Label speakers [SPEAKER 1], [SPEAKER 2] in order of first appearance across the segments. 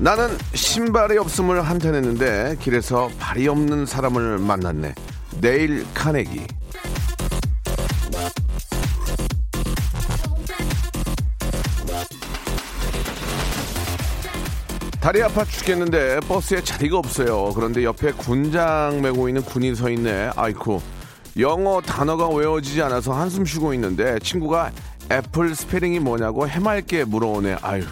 [SPEAKER 1] 나는 신발이 없음을 한탄했는데 길에서 발이 없는 사람을 만났네. 네일 카네기. 다리 아파 죽겠는데 버스에 자리가 없어요. 그런데 옆에 군장 메고 있는 군인 서 있네. 아이쿠. 영어 단어가 외워지지 않아서 한숨 쉬고 있는데 친구가 애플 스펠링이 뭐냐고 해맑게 물어오네. 아유.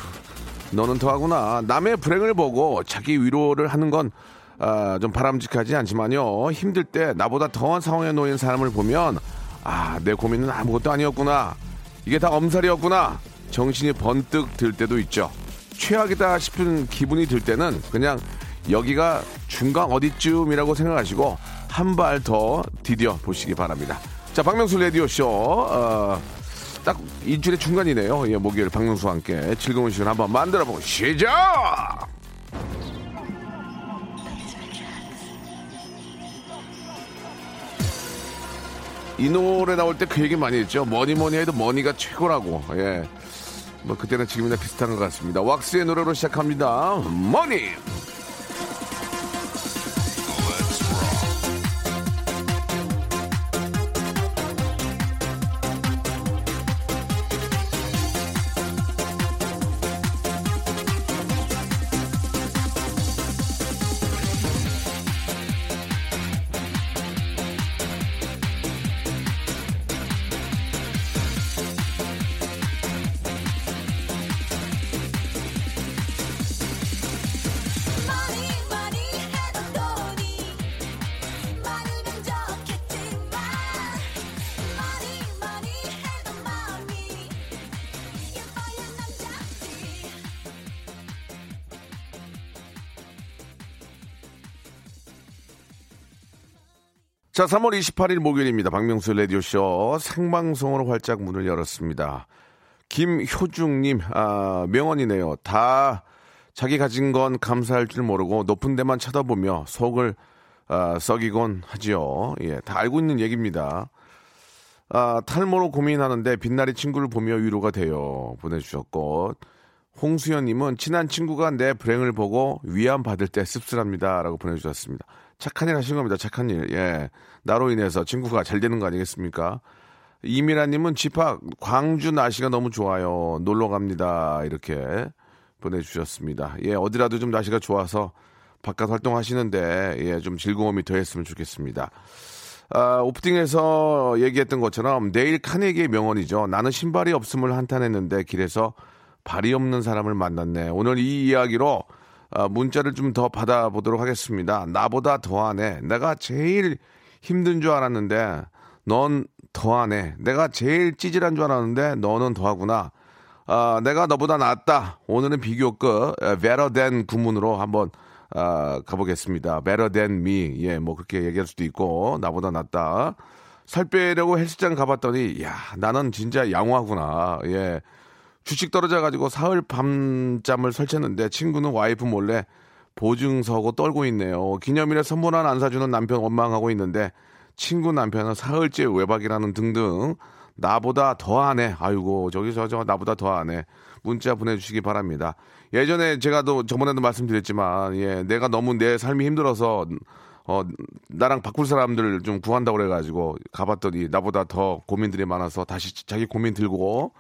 [SPEAKER 1] 너는 더하구나. 남의 불행을 보고 자기 위로를 하는 건, 아, 좀 바람직하지 않지만요. 힘들 때 나보다 더한 상황에 놓인 사람을 보면, 아, 내 고민은 아무것도 아니었구나. 이게 다 엄살이었구나. 정신이 번뜩 들 때도 있죠. 최악이다 싶은 기분이 들 때는 그냥 여기가 중간 어디쯤이라고 생각하시고 한 발 더 디뎌 보시기 바랍니다. 자, 박명수 라디오쇼. 어, 딱 일주일의 중간이네요. 예, 목요일 박명수와 함께 즐거운 시간 한번 만들어 보시죠. 이 노래 나올 때 그 얘기 많이 했죠. 뭐니 뭐니 해도 money가 최고라고. 예. 뭐 그때는 지금이나 비슷한 것 같습니다. 왁스의 노래로 시작합니다.
[SPEAKER 2] Money. 자,
[SPEAKER 1] 3월 28일 목요일입니다. 박명수 라디오쇼 생방송으로 활짝 문을 열었습니다. 김효중님, 아, 명언이네요. 다 자기 가진 건 감사할 줄 모르고 높은 데만 쳐다보며 속을 아, 썩이곤 하지요. 예, 다 알고 있는 얘기입니다. 아, 탈모로 고민하는데 빛나리 친구를 보며 위로가 돼요. 보내주셨고. 홍수연님은 친한 친구가 내 불행을 보고 위안 받을 때 씁쓸합니다. 라고 보내주셨습니다. 착한 일 하신 겁니다. 착한 일. 예. 나로 인해서 친구가 잘 되는 거 아니겠습니까? 이미라님은 집합 광주 날씨가 너무 좋아요. 놀러 갑니다. 이렇게 보내주셨습니다. 예, 어디라도 좀 날씨가 좋아서 바깥 활동하시는데 예, 좀 즐거움이 더했으면 좋겠습니다. 아, 오프닝에서 얘기했던 것처럼 내일 카네기의 명언이죠. 나는 신발이 없음을 한탄했는데 길에서 발이 없는 사람을 만났네. 오늘 이 이야기로 아, 문자를 좀 더 받아보도록 하겠습니다. 나보다 더하네. 내가 제일 힘든 줄 알았는데 넌 더하네. 내가 제일 찌질한 줄 알았는데 너는 더하구나. 아, 내가 너보다 낫다. 오늘은 비교 끝 에, better than 구문으로 한번 아, 가보겠습니다. better than me. 예, 뭐 그렇게 얘기할 수도 있고 나보다 낫다. 살 빼려고 헬스장 가봤더니 야 나는 진짜 양호하구나. 예. 주식 떨어져가지고 사흘 밤잠을 설쳤는데 친구는 와이프 몰래 보증 서고 떨고 있네요. 기념일에 선물 하나 안 사주는 남편 원망하고 있는데 친구 남편은 사흘째 외박이라는 등등 나보다 더하네. 아이고 저기서 저 나보다 더하네. 문자 보내주시기 바랍니다. 예전에 제가 또 저번에도 말씀드렸지만 예 내가 너무 내 삶이 힘들어서 어 나랑 바꿀 사람들 좀 구한다고 그래가지고 가봤더니 나보다 더 고민들이 많아서 다시 자기 고민 들고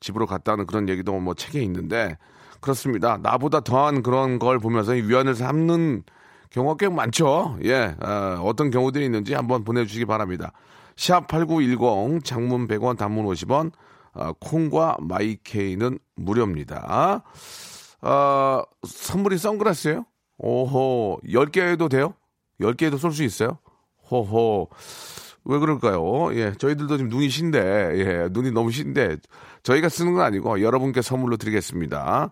[SPEAKER 1] 집으로 갔다는 그런 얘기도 뭐 책에 있는데 그렇습니다. 나보다 더한 그런 걸 보면서 이 위안을 삼는 경우가 꽤 많죠. 예, 어, 떤 경우들이 있는지 한번 보내주시기 바랍니다. 샵 8910 장문 100원 단문 50원 어, 콩과 마이케이는 무료입니다. 어, 선물이 선글라스예요? 오호 10개도 돼요? 10개도 쏠 수 있어요? 호호 왜 그럴까요? 예, 저희들도 지금 눈이 신데, 예, 눈이 너무 신데, 저희가 쓰는 건 아니고 여러분께 선물로 드리겠습니다.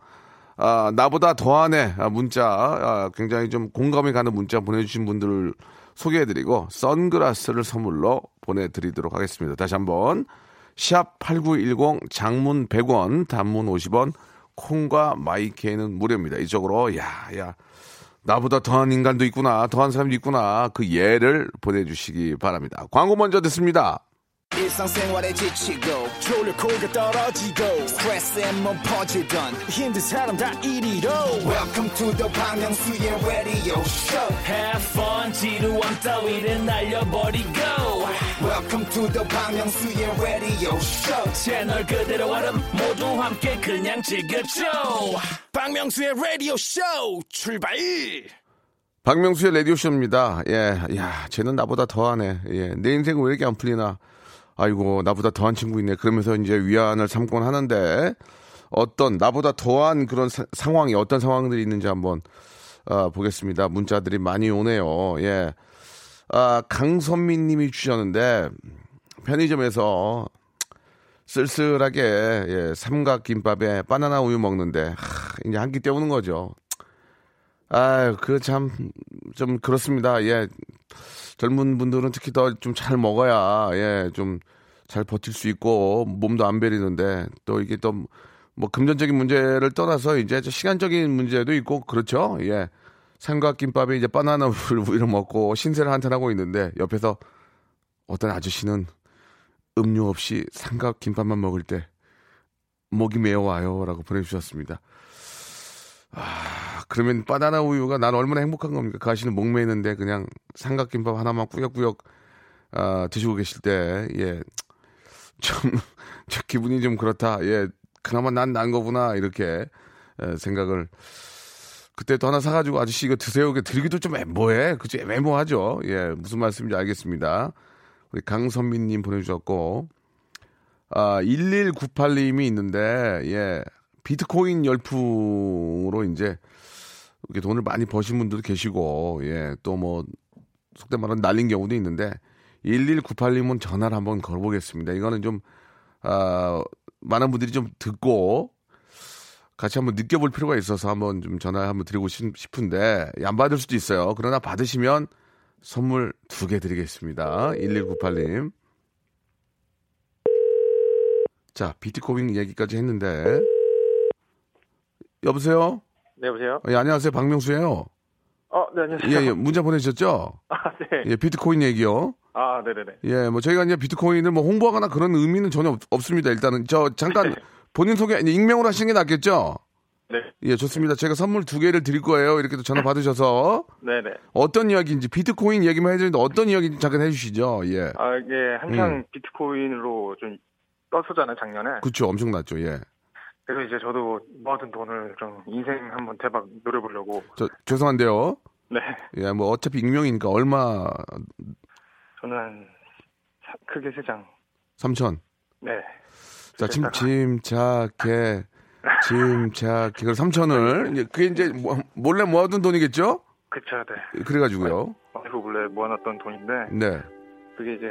[SPEAKER 1] 아, 나보다 아, 문자 아, 굉장히 좀 공감이 가는 문자 보내주신 분들을 소개해드리고 선글라스를 선물로 보내드리도록 하겠습니다. 다시 한번 샵 8910 장문 100원 단문 50원 콩과 마이케이는 무료입니다. 이쪽으로 야 야 나보다 더한 인간도 있구나 더한 사람도 있구나 그 예를 보내주시기 바랍니다. 광고 먼저 듣습니다.
[SPEAKER 3] 일상생활에 지치고, 졸려 코가 떨어지고, 스트레스에 몸 퍼지던, 힘든 사람 다 이리로. welcome to the Bang Myung-soo's radio show
[SPEAKER 4] Have fun 지루함 따위를 날려버리고
[SPEAKER 3] welcome to the Bang Myung-soo's radio show
[SPEAKER 4] 채널 그대로 얼음 모두 함께 그냥 즐겨줘
[SPEAKER 3] 박명수의 라디오 쇼 출발
[SPEAKER 1] 박명수의 라디오쇼입니다. 예, 야, 쟤는 나보다 더하네. 예, 내 인생 왜 이렇게 안 풀리나. 아이고, 나보다 더한 친구 있네. 그러면서 이제 위안을 삼곤 하는데, 어떤, 나보다 더한 그런 사- 상황이, 어떤 상황들이 있는지 한번, 아, 보겠습니다. 문자들이 많이 오네요. 예. 아, 강선민 님이 주셨는데, 편의점에서 쓸쓸하게, 예, 삼각김밥에 바나나 우유 먹는데, 하, 이제 한 끼 때우는 거죠. 아유, 그 참, 좀 그렇습니다. 예. 젊은 분들은 특히 더 좀 잘 먹어야, 예, 좀 잘 버틸 수 있고, 몸도 안 베리는데, 또 이게 또, 뭐, 금전적인 문제를 떠나서 이제 저 시간적인 문제도 있고, 그렇죠? 예. 삼각김밥에 이제 바나나 우유를, 먹고 신세를 한탄하고 있는데, 옆에서 어떤 아저씨는 음료 없이 삼각김밥만 먹을 때, 목이 메어와요. 라고 보내주셨습니다. 아, 그러면 바나나 우유가 난 얼마나 행복한 겁니까? 그 아저씨는 목 메이는데 그냥 삼각김밥 하나만 꾸역꾸역 아, 드시고 계실 때, 예. 좀, 저 기분이 좀 그렇다. 예. 그나마 난 난 거구나. 이렇게 예, 생각을. 그때 또 하나 사가지고 아저씨 이거 드세요. 드리기도 좀 애매해. 그죠? 애매모하죠. 예. 무슨 말씀인지 알겠습니다. 우리 강선민님 보내주셨고, 아, 1198님이 있는데, 예. 비트코인 열풍으로 이제 이렇게 돈을 많이 버신 분들도 계시고, 예. 또 뭐, 속된 말은 날린 경우도 있는데, 1198님은 전화를 한번 걸어보겠습니다. 이거는 좀, 아, 많은 분들이 좀 듣고, 같이 한번 느껴볼 필요가 있어서 한번 좀 전화 한번 드리고 싶- 싶은데, 안 받을 수도 있어요. 그러나 받으시면 선물 두 개 드리겠습니다. 1198님. 자, 비트코인 얘기까지 했는데. 여보세요?
[SPEAKER 5] 네, 여보세요?
[SPEAKER 1] 예, 안녕하세요. 박명수예요
[SPEAKER 5] 어, 네, 안녕하세요.
[SPEAKER 1] 예, 예, 문자 보내주셨죠?
[SPEAKER 5] 아, 네.
[SPEAKER 1] 예, 비트코인 얘기요.
[SPEAKER 5] 아, 네네네.
[SPEAKER 1] 예, 뭐 저희가 이제 비트코인을 뭐 홍보하거나 그런 의미는 전혀 없, 습니다 일단은 저 잠깐 본인 소개 익명으로 하시는 게 낫겠죠?
[SPEAKER 5] 네.
[SPEAKER 1] 예, 좋습니다. 제가 선물 두 개를 드릴 거예요. 이렇게 또 전화 받으셔서
[SPEAKER 5] 네네.
[SPEAKER 1] 어떤 이야기인지 비트코인 얘기만 해드리는데 어떤 이야기인지 잠깐 해주시죠. 예,
[SPEAKER 5] 아, 이게 한창
[SPEAKER 1] 음.
[SPEAKER 5] 비트코인으로 좀 떴었잖아요, 작년에.
[SPEAKER 1] 그렇죠. 엄청났죠. 예.
[SPEAKER 5] 그래서 이제 저도 모아둔 돈을 좀 인생 한번 대박 노려보려고.
[SPEAKER 1] 저 죄송한데요.
[SPEAKER 5] 네.
[SPEAKER 1] 예, 뭐 어차피 익명이니까 얼마
[SPEAKER 5] 저는 한 사- 크게 세 장.
[SPEAKER 1] 3천.
[SPEAKER 5] 네.
[SPEAKER 1] 자, 침,
[SPEAKER 5] 그랬다가-
[SPEAKER 1] 침착해. 침착해. 그걸 3천을 이제 그게 이제 뭐- 몰래 모아둔 돈이겠죠?
[SPEAKER 5] 그쵸, 네.
[SPEAKER 1] 그래가지고요.
[SPEAKER 5] 와이프 몰래 모아놨던 돈인데,
[SPEAKER 1] 네.
[SPEAKER 5] 그게 이제,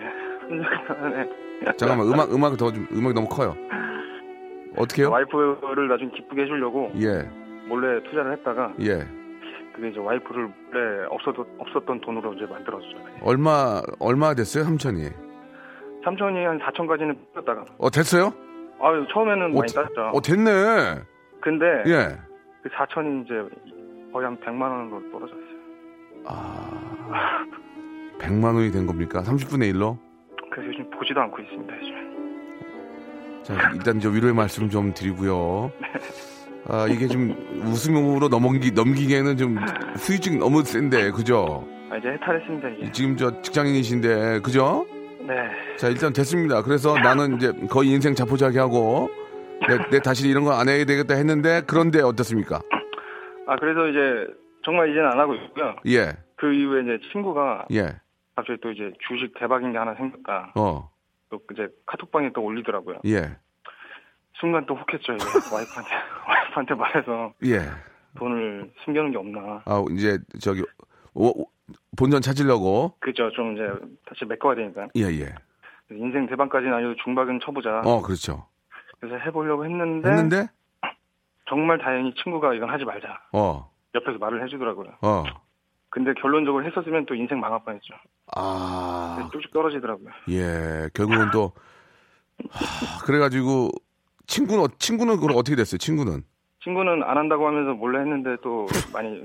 [SPEAKER 5] 3년 안에
[SPEAKER 1] 잠깐만 음악 음악 더 좀 음악이 너무 커요. 어떻게요?
[SPEAKER 5] 와이프를 나중에 기쁘게 해주려고
[SPEAKER 1] 예,
[SPEAKER 5] 몰래 투자를 했다가,
[SPEAKER 1] 예.
[SPEAKER 5] 그게 이제 와이프를 몰래 없었던, 없었던 돈으로 이제 만들었죠.
[SPEAKER 1] 얼마 얼마 됐어요? 3천이.
[SPEAKER 5] 삼천이 한 4천까지는 뺐다가
[SPEAKER 1] 어 됐어요?
[SPEAKER 5] 아유 처음에는
[SPEAKER 1] 어,
[SPEAKER 5] 많이
[SPEAKER 1] 되-
[SPEAKER 5] 땄죠.
[SPEAKER 1] 어 됐네.
[SPEAKER 5] 근데
[SPEAKER 1] 예.
[SPEAKER 5] 그 4천이 이제 거의 한 100만 원으로 떨어졌어요.
[SPEAKER 1] 아 100만 원이 된 겁니까? 30분의 1로?
[SPEAKER 5] 그래서 요즘 보지도 않고 있습니다. 요즘.
[SPEAKER 1] 자 일단 저 위로의 말씀 좀 드리고요. 아 이게 좀 웃음으로 넘기 넘기기에는 좀 후유증 너무 센데 그죠?
[SPEAKER 5] 아, 이제 해탈했습니다 이제.
[SPEAKER 1] 지금 저 직장인이신데 그죠?
[SPEAKER 5] 네.
[SPEAKER 1] 자 일단 됐습니다. 그래서 나는 이제 거의 인생 자포자기 하고 내, 내 다시 이런 거 안 해야 되겠다 했는데 그런데 어떻습니까?
[SPEAKER 5] 아 그래서 이제 정말 이제는 안 하고 있고요.
[SPEAKER 1] 예,
[SPEAKER 5] 그 이후에 이제 친구가
[SPEAKER 1] 예,
[SPEAKER 5] 갑자기 또 이제 주식 대박인 게 하나 생겼다.
[SPEAKER 1] 어,
[SPEAKER 5] 또 이제 카톡방에 또 올리더라고요.
[SPEAKER 1] 예,
[SPEAKER 5] 순간 또 혹했죠 와이프한테 와이프한테 말해서
[SPEAKER 1] 예.
[SPEAKER 5] 돈을 숨겨놓은 게 없나.
[SPEAKER 1] 아 이제 저기 오- 오- 본전 찾으려고
[SPEAKER 5] 그죠 좀 이제 다시 메꿔야 되니까.
[SPEAKER 1] 예, 예.
[SPEAKER 5] 인생 대박까지는 아니어도 중박은 쳐보자.
[SPEAKER 1] 어 그렇죠.
[SPEAKER 5] 그래서 해보려고 했는데,
[SPEAKER 1] 했는데
[SPEAKER 5] 정말 다행히 친구가 이건 하지 말자.
[SPEAKER 1] 어,
[SPEAKER 5] 옆에서 말을 해주더라고요.
[SPEAKER 1] 어.
[SPEAKER 5] 근데 결론적으로 했었으면 또 인생 망할 뻔했죠.
[SPEAKER 1] 아,
[SPEAKER 5] 쭉쭉 떨어지더라고요.
[SPEAKER 1] 예, 결국은 또, 하, 그래가지고, 친구는, 어- 친구는 그럼 어떻게 됐어요, 친구는?
[SPEAKER 5] 친구는 안 한다고 하면서 몰래 했는데 또 많이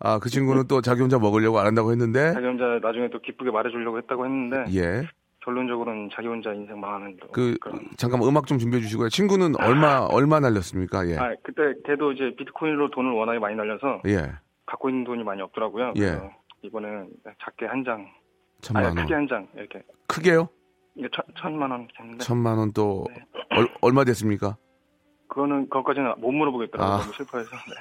[SPEAKER 1] 아, 그 친구는 또 자기 혼자 먹으려고 안 한다고 했는데,
[SPEAKER 5] 자기 혼자 나중에 또 기쁘게 말해주려고 했다고 했는데
[SPEAKER 1] 예.
[SPEAKER 5] 결론적으로는 자기 혼자 인생 망하는 또
[SPEAKER 1] 그,
[SPEAKER 5] 그런.
[SPEAKER 1] 잠깐 음악 좀 준비해 주시고요. 친구는 얼마, 얼마 날렸습니까? 예.
[SPEAKER 5] 아 그때 걔도 이제 비트코인으로 돈을 워낙에 많이 날려서
[SPEAKER 1] 예.
[SPEAKER 5] 갖고 있는 돈이 많이 없더라고요.
[SPEAKER 1] 예.
[SPEAKER 5] 이번에는 작게 한 장,
[SPEAKER 1] 천만
[SPEAKER 5] 아니
[SPEAKER 1] 원.
[SPEAKER 5] 크게 한 장 이렇게
[SPEAKER 1] 크게요?
[SPEAKER 5] 이게 천, 천만 원 했는데
[SPEAKER 1] 천만 원 또,
[SPEAKER 5] 네.
[SPEAKER 1] 얼, 얼마 됐습니까?
[SPEAKER 5] 그거는 그것까지는 못 물어보겠더라고요.
[SPEAKER 1] 아.
[SPEAKER 5] 너무 슬퍼해서. 네.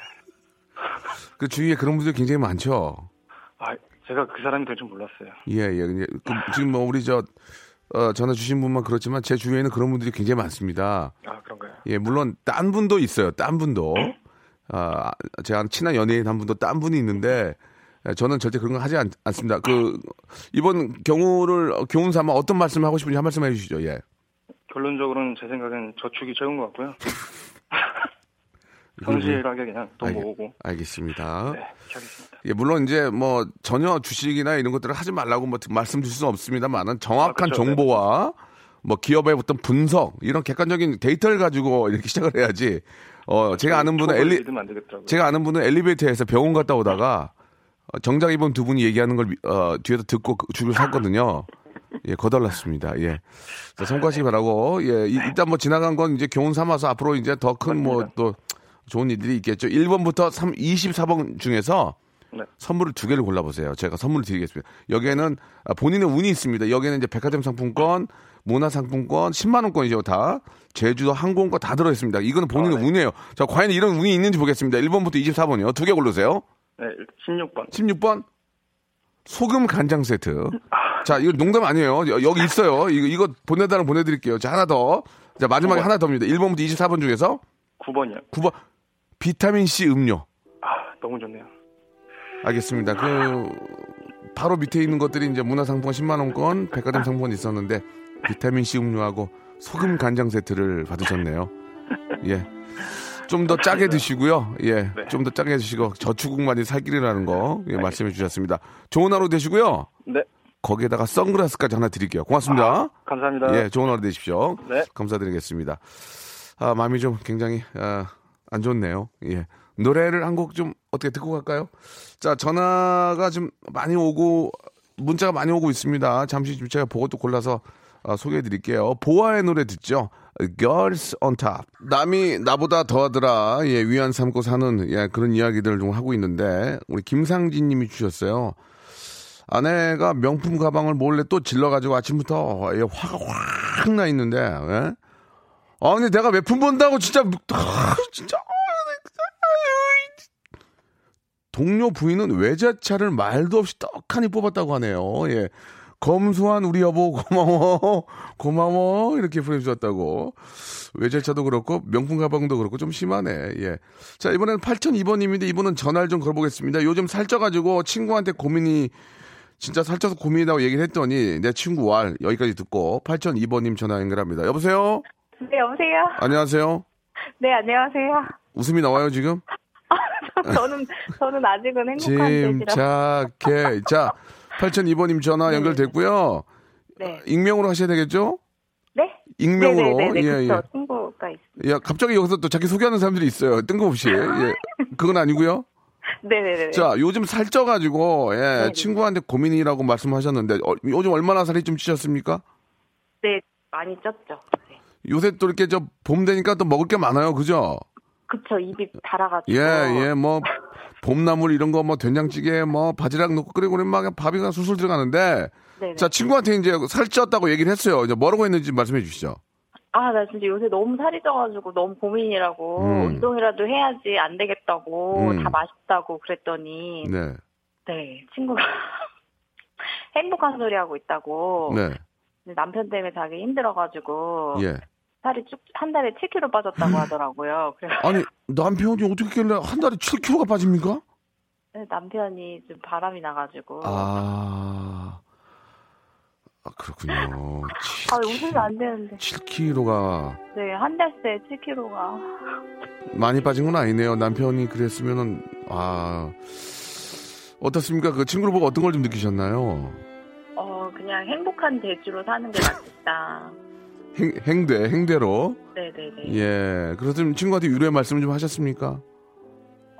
[SPEAKER 1] 그 주위에 그런 분들 굉장히 많죠.
[SPEAKER 5] 아 제가 그 사람이 될 줄 몰랐어요.
[SPEAKER 1] 예, 예. 이제 그 지금 뭐 우리 저, 어, 전화 주신 분만 그렇지만 제 주위에는 그런 분들이 굉장히 많습니다.
[SPEAKER 5] 아 그런가요?
[SPEAKER 1] 예, 물론 딴 분도 있어요. 딴 분도. 아, 제가 친한 연예인 한 분도 딴 분이 있는데 예, 저는 절대 그런 거 하지 않, 습니다 그 이번 경우를 어, 교훈 삼아 어떤 말씀을 하고 싶은지 한 말씀 해 주시죠. 예.
[SPEAKER 5] 결론적으로는 제 생각엔 저축이 최고인 것 같고요.
[SPEAKER 1] 이거
[SPEAKER 5] 성실하게 그냥 돈
[SPEAKER 1] 알겠-
[SPEAKER 5] 모으고
[SPEAKER 1] 알겠습니다.
[SPEAKER 5] 네, 이렇게 하겠습니다.
[SPEAKER 1] 예, 물론 이제 뭐 전혀 주식이나 이런 것들을 하지 말라고 뭐 말씀 드릴 수는 없습니다만은 정확한
[SPEAKER 5] 아, 그쵸.
[SPEAKER 1] 정보와 뭐 기업의 어떤 분석 이런 객관적인 데이터를 가지고 이렇게 시작을 해야지. 어, 제가 아는 분은 엘리. 제가 아는 분은 엘리베이터에서 병원 갔다 오다가 어, 정장 입은 두 분이 얘기하는 걸 미- 어, 뒤에서 듣고 그 줄을 샀거든요. 예, 거덜났습니다. 예. 자, 참고하시기 바라고. 예, 이- 일단 뭐 지나간 건 이제 교훈 삼아서 앞으로 이제 더 큰 뭐 또 좋은 일들이 있겠죠. 1번부터 3, 24번 중에서
[SPEAKER 5] 네.
[SPEAKER 1] 선물을 두 개를 골라보세요. 제가 선물을 드리겠습니다. 여기에는 아, 본인의 운이 있습니다. 여기에는 이제 백화점 상품권, 문화 상품권, 10만 원권이죠. 다. 제주도 항공권 다 들어있습니다. 이거는 본인의
[SPEAKER 5] 아, 네.
[SPEAKER 1] 운이에요. 자, 과연 이런 운이 있는지 보겠습니다. 1번부터 24번이요. 두 개 고르세요.
[SPEAKER 5] 네, 16번.
[SPEAKER 1] 16번. 소금 간장 세트. 자, 이거 농담 아니에요. 여- 여기 있어요. 이거, 이거 보내달라고 보내드릴게요. 자, 하나 더. 자, 마지막에
[SPEAKER 5] 어.
[SPEAKER 1] 하나 더입니다. 1번부터 24번 중에서
[SPEAKER 5] 9번이요.
[SPEAKER 1] 9번. 비타민C 음료.
[SPEAKER 5] 아, 너무 좋네요.
[SPEAKER 1] 알겠습니다. 그 바로 밑에 있는 것들이 이제 문화상품권 10만 원권, 백화점 상품권 있었는데 비타민 C 음료하고 소금 간장 세트를 받으셨네요. 예. 좀 더 짜게 드시고요. 예.
[SPEAKER 5] 네.
[SPEAKER 1] 좀더 짜게 드시고 저축국만이 살 길이라는 거 예, 말씀해 주셨습니다. 좋은 하루 되시고요.
[SPEAKER 5] 네,
[SPEAKER 1] 거기에다가 선글라스까지 하나 드릴게요. 고맙습니다.
[SPEAKER 5] 감사합니다.
[SPEAKER 1] 예, 좋은 하루 되십시오.
[SPEAKER 5] 네.
[SPEAKER 1] 감사드리겠습니다. 아, 마음이 좀 굉장히 아, 안 좋네요. 예. 노래를 한 곡 좀 어떻게 듣고 갈까요? 자, 전화가 좀 많이 오고 문자가 많이 오고 있습니다. 잠시 좀 제가 보고 또 골라서 아, 소개해 드릴게요. 보아의 노래 듣죠. Girls on Top. 남이 나보다 더하더라. 예, 위안 삼고 사는 예, 그런 이야기들을 좀 하고 있는데 우리 김상진 님이 주셨어요. 아내가 명품 가방을 몰래 또 질러 가지고 아침부터 예, 화가 확 나 있는데, 예? 아니, 내가 몇 푼 번다고 진짜, 아, 진짜, 아유, 동료 부인은 외제차를 말도 없이 떡하니 뽑았다고 하네요. 예. 검소한 우리 여보 고마워 고마워 이렇게 보내주셨다고 외제차도 그렇고 명품 가방도 그렇고 좀 심하네 예. 자 이번에는 8002번님인데 이분은 전화를 좀 걸어보겠습니다 요즘 살쪄가지고 친구한테 고민이 진짜 살쪄서 고민이라고 얘기를 했더니 내 친구 왈 여기까지 듣고 8002번님 전화 연결합니다 여보세요
[SPEAKER 6] 네, 여보세요?
[SPEAKER 1] 안녕하세요
[SPEAKER 6] 네, 안녕하세요.
[SPEAKER 1] 웃음이 나와요 지금
[SPEAKER 6] 저는, 저는 아직은 행복한.
[SPEAKER 1] 침착해 자 8002번님 전화 연결됐고요
[SPEAKER 6] 네.
[SPEAKER 1] 익명으로 하셔야 되겠죠
[SPEAKER 6] 네?
[SPEAKER 1] 익명으로
[SPEAKER 6] 네네네,
[SPEAKER 1] 예,
[SPEAKER 6] 그쵸.
[SPEAKER 1] 예.
[SPEAKER 6] 친구가 있어요.
[SPEAKER 1] 야, 갑자기 여기서 또 자기 소개하는 사람들이 있어요. 뜬금없이. 예. 그건 아니고요.
[SPEAKER 6] 네네네.
[SPEAKER 1] 자, 요즘 살쪄가지고, 예,
[SPEAKER 6] 네네.
[SPEAKER 1] 친구한테 고민이라고 말씀하셨는데, 어, 요즘 얼마나 살이 좀 찌셨습니까?
[SPEAKER 6] 네, 많이 쪘죠. 네.
[SPEAKER 1] 요새 또 이렇게 저 봄 되니까 또 먹을 게 많아요. 그죠?
[SPEAKER 6] 그쵸, 입이 달아가지고.
[SPEAKER 1] 예, 예, 뭐, 봄나물 이런 거 뭐 된장찌개 뭐 바지락 넣고 끓이고 막 밥이 그냥 술술 들어가는데,
[SPEAKER 6] 네네.
[SPEAKER 1] 자, 친구한테 이제 살쪘다고 얘기를 했어요. 이제 뭐라고 했는지 말씀해 주시죠.
[SPEAKER 6] 아, 나 진짜 요새 너무 살이 쪄가지고 너무 고민이라고.
[SPEAKER 1] 음.
[SPEAKER 6] 운동이라도 해야지 안 되겠다고.
[SPEAKER 1] 음.
[SPEAKER 6] 다 맛있다고 그랬더니. 네.
[SPEAKER 1] 네.
[SPEAKER 6] 친구가 행복한 소리 하고 있다고.
[SPEAKER 1] 네.
[SPEAKER 6] 남편 때문에 자기 힘들어가지고.
[SPEAKER 1] 예.
[SPEAKER 6] 살이 쭉, 한 달에 7kg 빠졌다고 하더라고요. 그래서
[SPEAKER 1] 아니, 남편이 어떻게 했길래 한 달에 7kg가 빠집니까?
[SPEAKER 6] 남편이 좀 바람이 나가지고.
[SPEAKER 1] 아. 아, 그렇군요.
[SPEAKER 6] 아, 웃으면 안 되는데.
[SPEAKER 1] 7kg가
[SPEAKER 6] 네, 한 달 새 7kg가.
[SPEAKER 1] 많이 빠진 건 아니네요. 남편이 그랬으면은 아 어떻습니까? 그 친구를 보고 어떤 걸 좀 느끼셨나요?
[SPEAKER 6] 어, 그냥 행복한 대주로 사는 게 낫겠다.
[SPEAKER 1] 행, 행대 행대로
[SPEAKER 6] 네네네.
[SPEAKER 1] 예. 그래서 좀 친구한테 위로의 말씀 좀 하셨습니까?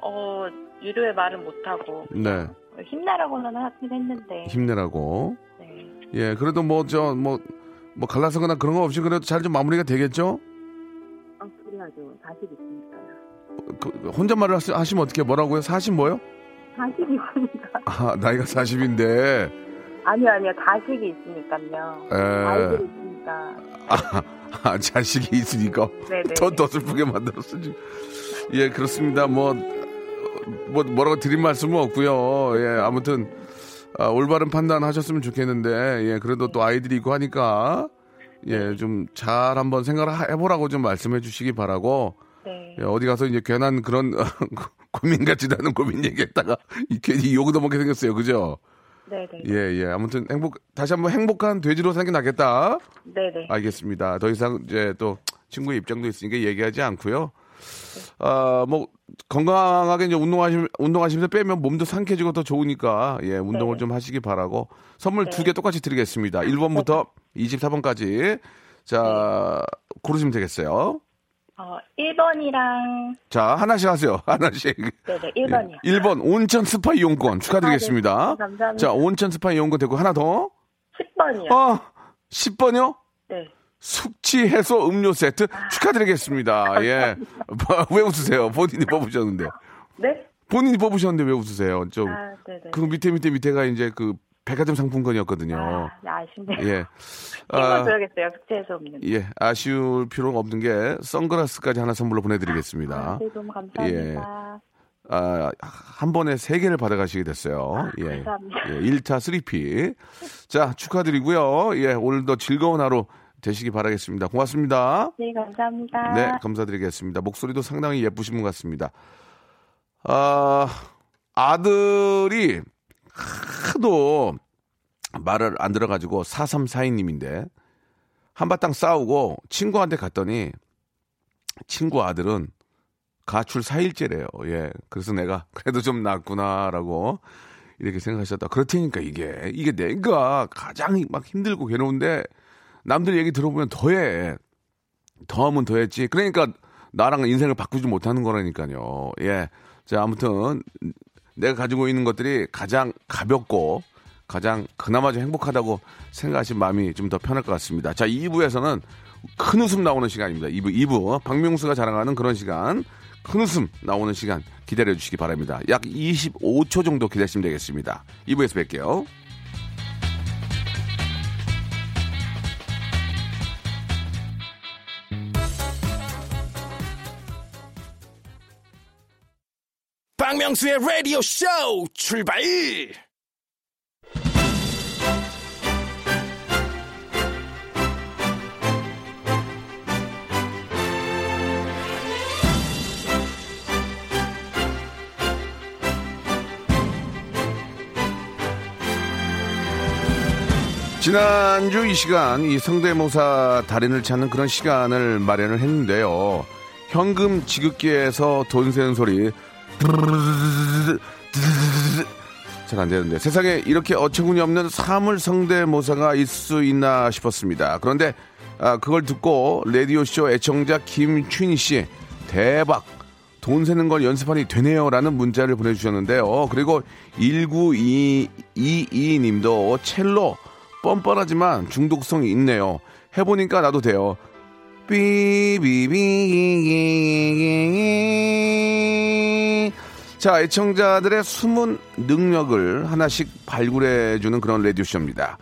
[SPEAKER 6] 어, 유료의 말은 못하고.
[SPEAKER 1] 네.
[SPEAKER 6] 힘내라고는 하긴 했는데.
[SPEAKER 1] 힘내라고.
[SPEAKER 6] 네.
[SPEAKER 1] 예. 그래도 뭐 저 뭐 뭐 갈라서거나 그런 거 없이 그래도 잘 좀 마무리가 되겠죠?
[SPEAKER 6] 어, 그래야죠. 자식 있으니까요.
[SPEAKER 1] 그, 그 혼잣말을 하시- 하시 면 어떻게 뭐라고요? 40 뭐요?
[SPEAKER 6] 자식이 있으니까.
[SPEAKER 1] 아 나이가 40인데
[SPEAKER 6] 아니요, 아니요. 자식이 있으니까요.
[SPEAKER 1] 에.
[SPEAKER 6] 아이들이 있으니까.
[SPEAKER 1] 아, 아, 자식이 있으니까
[SPEAKER 6] 네네.
[SPEAKER 1] 더, 더 슬프게 만들었어. 지금. 예, 그렇습니다. 뭐, 뭐, 뭐라고 드린 말씀은 없고요. 예, 아무튼, 아, 올바른 판단 하셨으면 좋겠는데, 예, 그래도 또 아이들이 있고 하니까, 예, 좀 잘 한번 생각을 하- 해보라고 좀 말씀해 주시기 바라고,
[SPEAKER 6] 네.
[SPEAKER 1] 예, 어디 가서 이제 괜한 그런, 고민 같지도 않은 고민 얘기했다가, 이 괜히 욕도 먹게 생겼어요. 그죠?
[SPEAKER 6] 네네.
[SPEAKER 1] 예, 예. 아무튼 행복, 다시 한번 행복한 돼지로 사는 게 낫겠다.
[SPEAKER 6] 네네.
[SPEAKER 1] 알겠습니다. 더 이상 이제 또 친구의 입장도 있으니까 얘기하지 않고요. 아, 뭐 건강하게 이제 운동하시 운동하시면서 빼면 몸도 상쾌해지고 더 좋으니까 예, 운동을
[SPEAKER 6] 네.
[SPEAKER 1] 좀 하시기 바라고 선물 두개 똑같이 드리겠습니다. 1번부터 24번까지 자, 고르시면 되겠어요.
[SPEAKER 6] 어, 1번이랑,
[SPEAKER 1] 자, 하나씩 하세요. 하나씩.
[SPEAKER 6] 네네, 1번이요.
[SPEAKER 1] 1번 온천 스파 이용권 축하드리겠습니다.
[SPEAKER 6] 아, 네. 감사합니다.
[SPEAKER 1] 자, 온천 스파 이용권 되고 하나 더.
[SPEAKER 6] 10번이요.
[SPEAKER 1] 아, 10번이요?
[SPEAKER 6] 네.
[SPEAKER 1] 숙취 해소 음료 세트 축하드리겠습니다. 예. 왜 웃으세요? 본인이 뽑으셨는데.
[SPEAKER 6] 네?
[SPEAKER 1] 본인이 뽑으셨는데 왜 웃으세요? 좀.
[SPEAKER 6] 아, 네네.
[SPEAKER 1] 그 밑에 밑에 밑에가 이제 그 백화점 상품권이었거든요.
[SPEAKER 6] 아, 네, 아쉽네요.
[SPEAKER 1] 예. 아,
[SPEAKER 6] 줘야겠어요. 숙제에서 없는.
[SPEAKER 1] 예. 아쉬울 필요가 없는 게 선글라스까지 하나 선물로 보내드리겠습니다.
[SPEAKER 6] 아, 네, 너무 감사합니다.
[SPEAKER 1] 아, 한 번에 세 개를 받아가시게 됐어요. 예.
[SPEAKER 6] 감사합니다.
[SPEAKER 1] 예, 1타 3피. 자, 축하드리고요. 예, 오늘도 즐거운 하루 되시기 바라겠습니다. 고맙습니다.
[SPEAKER 6] 네, 감사합니다.
[SPEAKER 1] 네, 감사드리겠습니다. 목소리도 상당히 예쁘신 것 같습니다. 아, 아들이 하도 말을 안 들어가지고 4342님인데 한바탕 싸우고 친구한테 갔더니 친구 아들은 가출 4일째래요. 예. 그래서 내가 그래도 좀 낫구나라고 이렇게 생각하셨다. 그렇다니까 이게 이게 내가 가장 막 힘들고 괴로운데 남들 얘기 들어보면 더해. 더하면 더했지. 그러니까 나랑 인생을 바꾸지 못하는 거라니까요. 예. 자, 아무튼 내가 가지고 있는 것들이 가장 가볍고 가장 그나마 좀 행복하다고 생각하신 마음이 좀 더 편할 것 같습니다. 자, 2부에서는 큰 웃음 나오는 시간입니다. 2부, 2부. 박명수가 자랑하는 그런 시간. 큰 웃음 나오는 시간 기다려 주시기 바랍니다. 약 25초 정도 기다리시면 되겠습니다. 2부에서 뵐게요.
[SPEAKER 4] 박명수의 라디오 쇼 출발!
[SPEAKER 1] 지난주 이 시간 이 성대모사 달인을 찾는 그런 시간을 마련을 했는데요. 현금 지급기에서 돈 세는 소리 잘안 되는데 세상에 이렇게 어처구니 없는 사물 성대모사가 있을 수 있나 싶었습니다. 그런데 아, 그걸 듣고 라디오 쇼 애청자 김춘희 씨 대박 돈 세는 걸 연습하니 되네요 라는 문자를 보내주셨는데요. 그리고 19222님도 첼로 뻔뻔하지만 중독성이 있네요. 해보니까 나도 돼요. 삐비비 자 애청자들의 숨은 능력을 하나씩 발굴해주는 그런 라디오쇼입니다.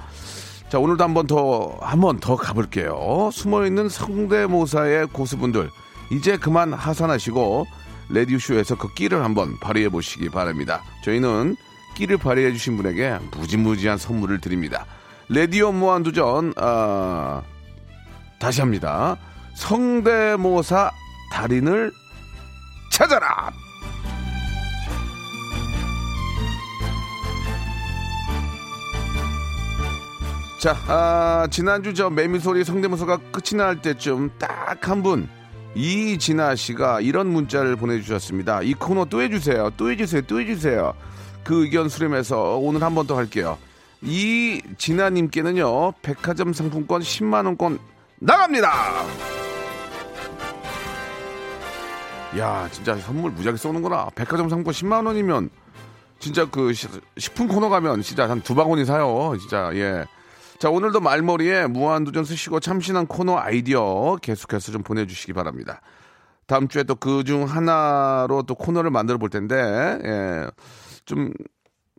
[SPEAKER 1] 자 오늘도 한번 더 한번 더 가볼게요. 숨어있는 성대모사의 고수분들 이제 그만 하산하시고 라디오쇼에서 그 끼를 한번 발휘해 보시기 바랍니다. 저희는 끼를 발휘해 주신 분에게 무지무지한 선물을 드립니다. 라디오 무한도전 아, 다시 합니다. 성대모사 달인을 찾아라. 자, 아, 지난주 저 매미소리 성대모사가 끝이 날 때쯤 딱 한 분, 이진아 씨가 이런 문자를 보내주셨습니다. 이 코너 또 해주세요. 또 해주세요. 또 해주세요. 그 의견 수렴해서 오늘 한 번 더 할게요. 이진아님께는요, 백화점 상품권 10만원권 나갑니다! 야, 진짜 선물 무지하게 쏘는구나. 백화점 상품권 10만 원이면 진짜 그 시- 식품 코너 가면 진짜 한 두 바구니 사요. 진짜 예. 자 오늘도 말머리에 무한도전 쓰시고 참신한 코너 아이디어 계속해서 좀 보내주시기 바랍니다. 다음 주에 또 그 중 하나로 또 코너를 만들어 볼 텐데 예. 좀,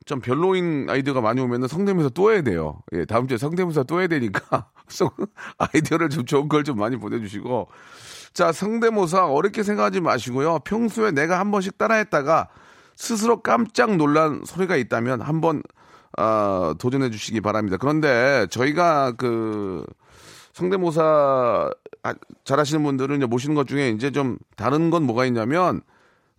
[SPEAKER 1] 좀 별로인 아이디어가 많이 오면은 성대모사 또 해야 돼요. 예, 다음 주에 성대모사 또 해야 되니까 성- 아이디어를 좀 좋은 걸 좀 많이 보내주시고 자 성대모사 어렵게 생각하지 마시고요. 평소에 내가 한 번씩 따라했다가 스스로 깜짝 놀란 소리가 있다면 한번 어, 도전해 주시기 바랍니다. 그런데 저희가 그 성대모사 아, 잘하시는 분들은 이제 모시는 것 중에 이제 좀 다른 건 뭐가 있냐면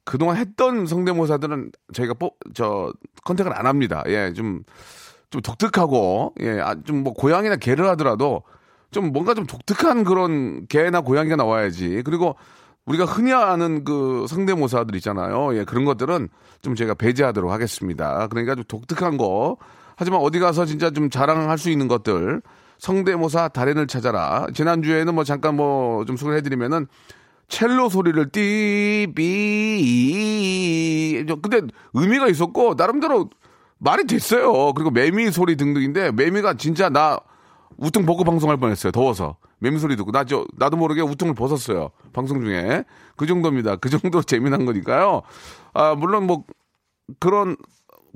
[SPEAKER 1] 그동안 했던 성대모사들은 저희가 뽑, 저, 컨택을 안 합니다. 예, 좀, 좀 독특하고, 예, 아, 좀뭐 고양이나 개를 하더라도 좀 뭔가 좀 독특한 그런 개나 고양이가 나와야지. 그리고 우리가 흔히 아는 그 성대모사들 있잖아요. 예, 그런 것들은 좀 제가 배제하도록 하겠습니다. 그러니까 좀 독특한 거. 하지만 어디 가서 진짜 좀 자랑할 수 있는 것들. 성대모사 달인을 찾아라. 지난주에는 뭐 잠깐 뭐 좀 소개를 해드리면은 첼로 소리를 띠비 근데 의미가 있었고 나름대로 말이 됐어요. 그리고 매미 소리 등등인데 매미가 진짜 나 우통 벗고 방송할 뻔했어요. 더워서 매미 소리 듣고 나 저 나도 모르게 우통을 벗었어요. 방송 중에 그 정도입니다. 그 정도로 재미난 거니까요. 아 물론 뭐 그런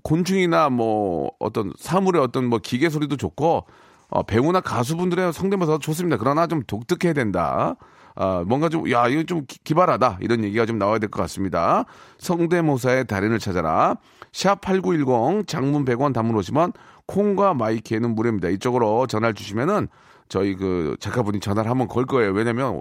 [SPEAKER 1] 곤충이나 뭐 어떤 사물의 어떤 뭐 기계 소리도 좋고 어, 배우나 가수분들의 성대모사 좋습니다. 그러나 좀 독특해야 된다. 아, 뭔가 좀, 야, 이거 좀 기- 기발하다. 이런 얘기가 좀 나와야 될 것 같습니다. 성대모사의 달인을 찾아라. 샵 8910 장문 100원 단문 오시면 콩과 마이키에는 무료입니다. 이쪽으로 전화를 주시면은 저희 그 작가분이 전화를 한번 걸 거예요. 왜냐면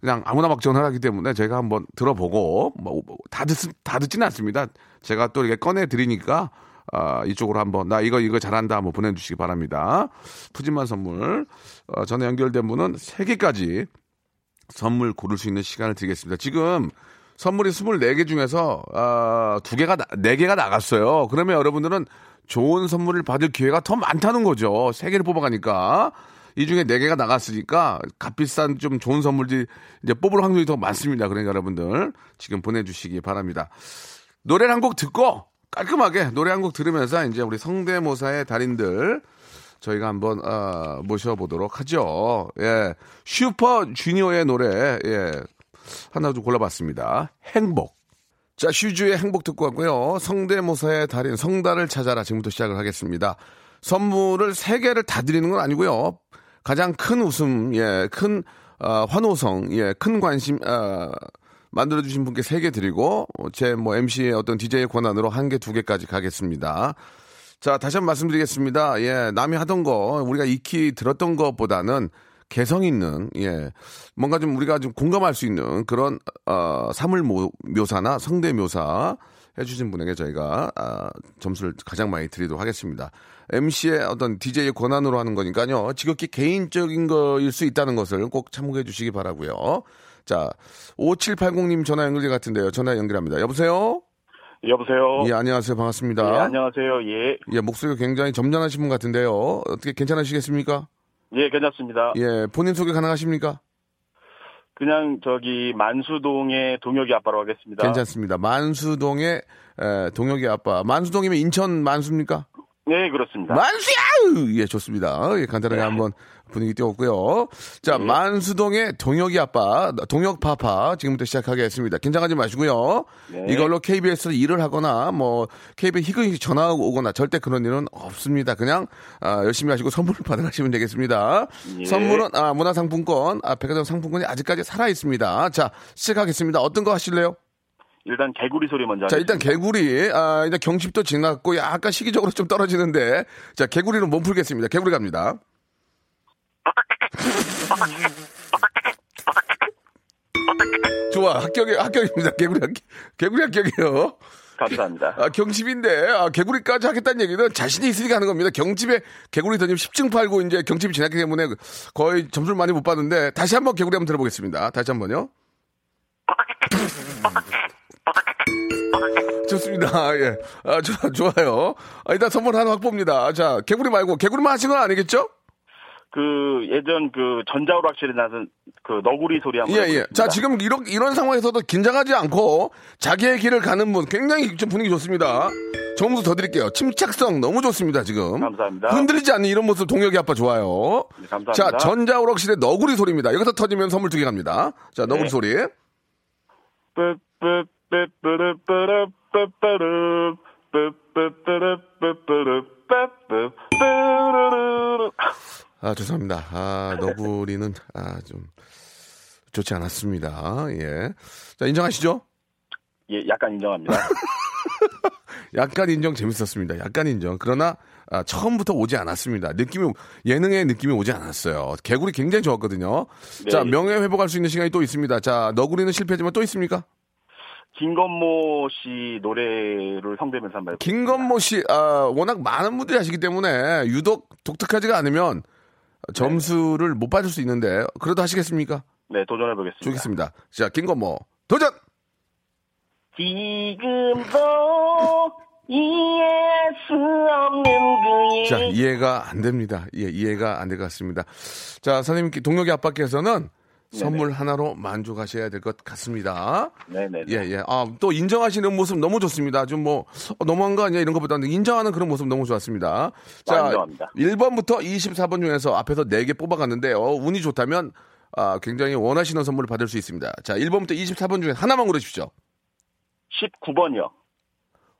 [SPEAKER 1] 그냥 아무나 막 전화를 하기 때문에 저희가 한번 들어보고 뭐 다 듣, 다 듣지는 않습니다. 제가 또 이렇게 꺼내 드리니까 아, 이쪽으로 한번 나 이거 이거 잘한다 한번 보내주시기 바랍니다. 푸짐한 선물 어, 전에 연결된 분은 세 개까지 선물 고를 수 있는 시간을 드리겠습니다. 지금 선물이 24개 중에서 아, 두 개가 나- 네 개가 나갔어요. 그러면 여러분들은 좋은 선물을 받을 기회가 더 많다는 거죠. 세 개를 뽑아가니까 이 중에 네 개가 나갔으니까 값비싼 좀 좋은 선물들이 이제 뽑을 확률이 더 많습니다. 그러니까 여러분들 지금 보내주시기 바랍니다. 노래를 한 곡 듣고 깔끔하게 노래 한 곡 들으면서 이제 우리 성대모사의 달인들 저희가 한번 어, 모셔보도록 하죠. 예, 슈퍼 주니어의 노래 예 하나 좀 골라봤습니다. 행복. 자, 슈즈의 행복 듣고 왔고요. 성대모사의 달인 성달을 찾아라 지금부터 시작을 하겠습니다. 선물을 세 개를 다 드리는 건 아니고요. 가장 큰 웃음, 예, 큰 어, 환호성, 예, 큰 관심 어, 만들어주신 분께 세개 드리고 제 뭐 MC의 어떤 DJ의 권한으로 한 개, 두 개까지 가겠습니다. 자, 다시 한번 말씀드리겠습니다. 예, 남이 하던 거, 우리가 익히 들었던 것보다는 개성 있는, 예, 뭔가 좀 우리가 좀 공감할 수 있는 그런, 어, 사물 모- 묘사나 성대 묘사 해주신 분에게 저희가, 아, 점수를 가장 많이 드리도록 하겠습니다. MC의 어떤 DJ의 권한으로 하는 거니까요. 지극히 개인적인 거일 수 있다는 것을 꼭 참고해 주시기 바라고요 자, 5780님 전화 연결 같은데요. 전화 연결합니다. 여보세요?
[SPEAKER 5] 여보세요.
[SPEAKER 1] 예, 안녕하세요. 반갑습니다.
[SPEAKER 5] 예, 안녕하세요. 예,
[SPEAKER 1] 예, 목소리가 굉장히 점잖으신 분 같은데요. 어떻게 괜찮으시겠습니까?
[SPEAKER 5] 예, 괜찮습니다.
[SPEAKER 1] 예, 본인 소개 가능하십니까?
[SPEAKER 5] 그냥 저기 만수동의 동혁이 아빠로 하겠습니다.
[SPEAKER 1] 괜찮습니다. 만수동의 에, 동혁이 아빠. 만수동이면 인천 만수입니까?
[SPEAKER 5] 네, 그렇습니다.
[SPEAKER 1] 만수야! 예, 좋습니다. 예, 간단하게 한번 분위기 띄웠고요. 자, 만수동의 동혁이 아빠, 동혁 파파 지금부터 시작하겠습니다. 긴장하지 마시고요.
[SPEAKER 5] 네.
[SPEAKER 1] 이걸로 KBS로 일을 하거나 뭐 KBS 희극이 전화 오거나 절대 그런 일은 없습니다. 그냥 아, 열심히 하시고 선물을 받아가시면 되겠습니다.
[SPEAKER 5] 예.
[SPEAKER 1] 선물은 아, 문화상품권, 아, 백화점 상품권이 아직까지 살아 있습니다. 자, 시작하겠습니다. 어떤 거 하실래요?
[SPEAKER 5] 일단 개구리 소리 먼저.
[SPEAKER 1] 자. 일단 개구리, 아, 일단 경칩도 지났고 약간 시기적으로 좀 떨어지는데, 자, 개구리로 몸 풀겠습니다. 개구리 갑니다. 좋아, 합격이, 합격입니다. 개구리 합격, 개구리 합격이에요.
[SPEAKER 7] 감사합니다.
[SPEAKER 1] 아, 경칩인데 아, 개구리까지 하겠다는 얘기는 자신이 있으니까 하는 겁니다. 경칩에 개구리 던지면 10층 팔고 이제 경칩이 지났기 때문에 거의 점수를 많이 못 받는데 다시 한번 개구리 한번 들어보겠습니다. 다시 한번요. 좋습니다. 예. 아, 좋아, 좋아요. 아, 일단 선물 하나 확보입니다. 자, 개구리 말고, 개구리만 하신 건 아니겠죠?
[SPEAKER 7] 그 예전 그 전자오락실에 나는 그 너구리 소리 한번
[SPEAKER 1] 예, 예. 자, 지금 이런, 이런 상황에서도 긴장하지 않고 자기의 길을 가는 분 굉장히 좀 분위기 좋습니다. 점수 더 드릴게요. 침착성 너무 좋습니다, 지금.
[SPEAKER 7] 감사합니다.
[SPEAKER 1] 흔들리지 않는 이런 모습 동혁이 아빠 좋아요.
[SPEAKER 7] 네, 감사합니다.
[SPEAKER 1] 자, 전자오락실의 너구리 소리입니다. 여기서 터지면 선물 두 개 갑니다. 자, 너구리
[SPEAKER 7] 네.
[SPEAKER 1] 소리. 아, 죄송합니다. 아, 너구리는, 아, 좀, 좋지 않았습니다. 예. 자, 인정하시죠?
[SPEAKER 7] 예, 약간 인정합니다.
[SPEAKER 1] 약간 인정 재밌었습니다. 약간 인정. 그러나, 아, 처음부터 오지 않았습니다. 느낌이, 예능의 느낌이 오지 않았어요. 개구리 굉장히 좋았거든요.
[SPEAKER 7] 네.
[SPEAKER 1] 자, 명예 회복할 수 있는 시간이 또 있습니다. 자, 너구리는 실패지만 또 있습니까?
[SPEAKER 7] 김건모 씨 노래를 성대면서 한번 해볼게요.
[SPEAKER 1] 김건모 씨, 아, 워낙 많은 분들이 하시기 때문에 유독 독특하지가 않으면 점수를 못 받을 수 있는데, 그래도 하시겠습니까?
[SPEAKER 7] 네, 도전해 보겠습니다.
[SPEAKER 1] 좋겠습니다. 자, 김건모, 도전!
[SPEAKER 7] 지금도 이해할 수 없는 그의
[SPEAKER 1] 자, 이해가 안 됩니다. 예, 이해가 안 될 것 같습니다. 자, 선생님, 동혁이 아빠께서는 선물 하나로 만족하셔야 될 것 같습니다.
[SPEAKER 7] 네네.
[SPEAKER 1] 예, 예. 아, 또 인정하시는 모습 너무 좋습니다. 좀 뭐, 어, 너무한 거 아니야? 이런 것보다는 인정하는 그런 모습 너무 좋았습니다. 자,
[SPEAKER 7] 인정합니다.
[SPEAKER 1] 1번부터 24번 중에서 앞에서 4개 뽑아갔는데요. 운이 좋다면, 아, 굉장히 원하시는 선물을 받을 수 있습니다. 자, 1번부터 24번 중에 하나만 고르십시오.
[SPEAKER 7] 19번이요.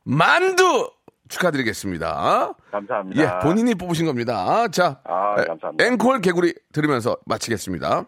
[SPEAKER 1] 만두! 축하드리겠습니다.
[SPEAKER 7] 감사합니다.
[SPEAKER 1] 예, 본인이 뽑으신 겁니다. 자,
[SPEAKER 7] 아,
[SPEAKER 1] 에,
[SPEAKER 7] 감사합니다.
[SPEAKER 1] 앵콜 개구리 들으면서 마치겠습니다.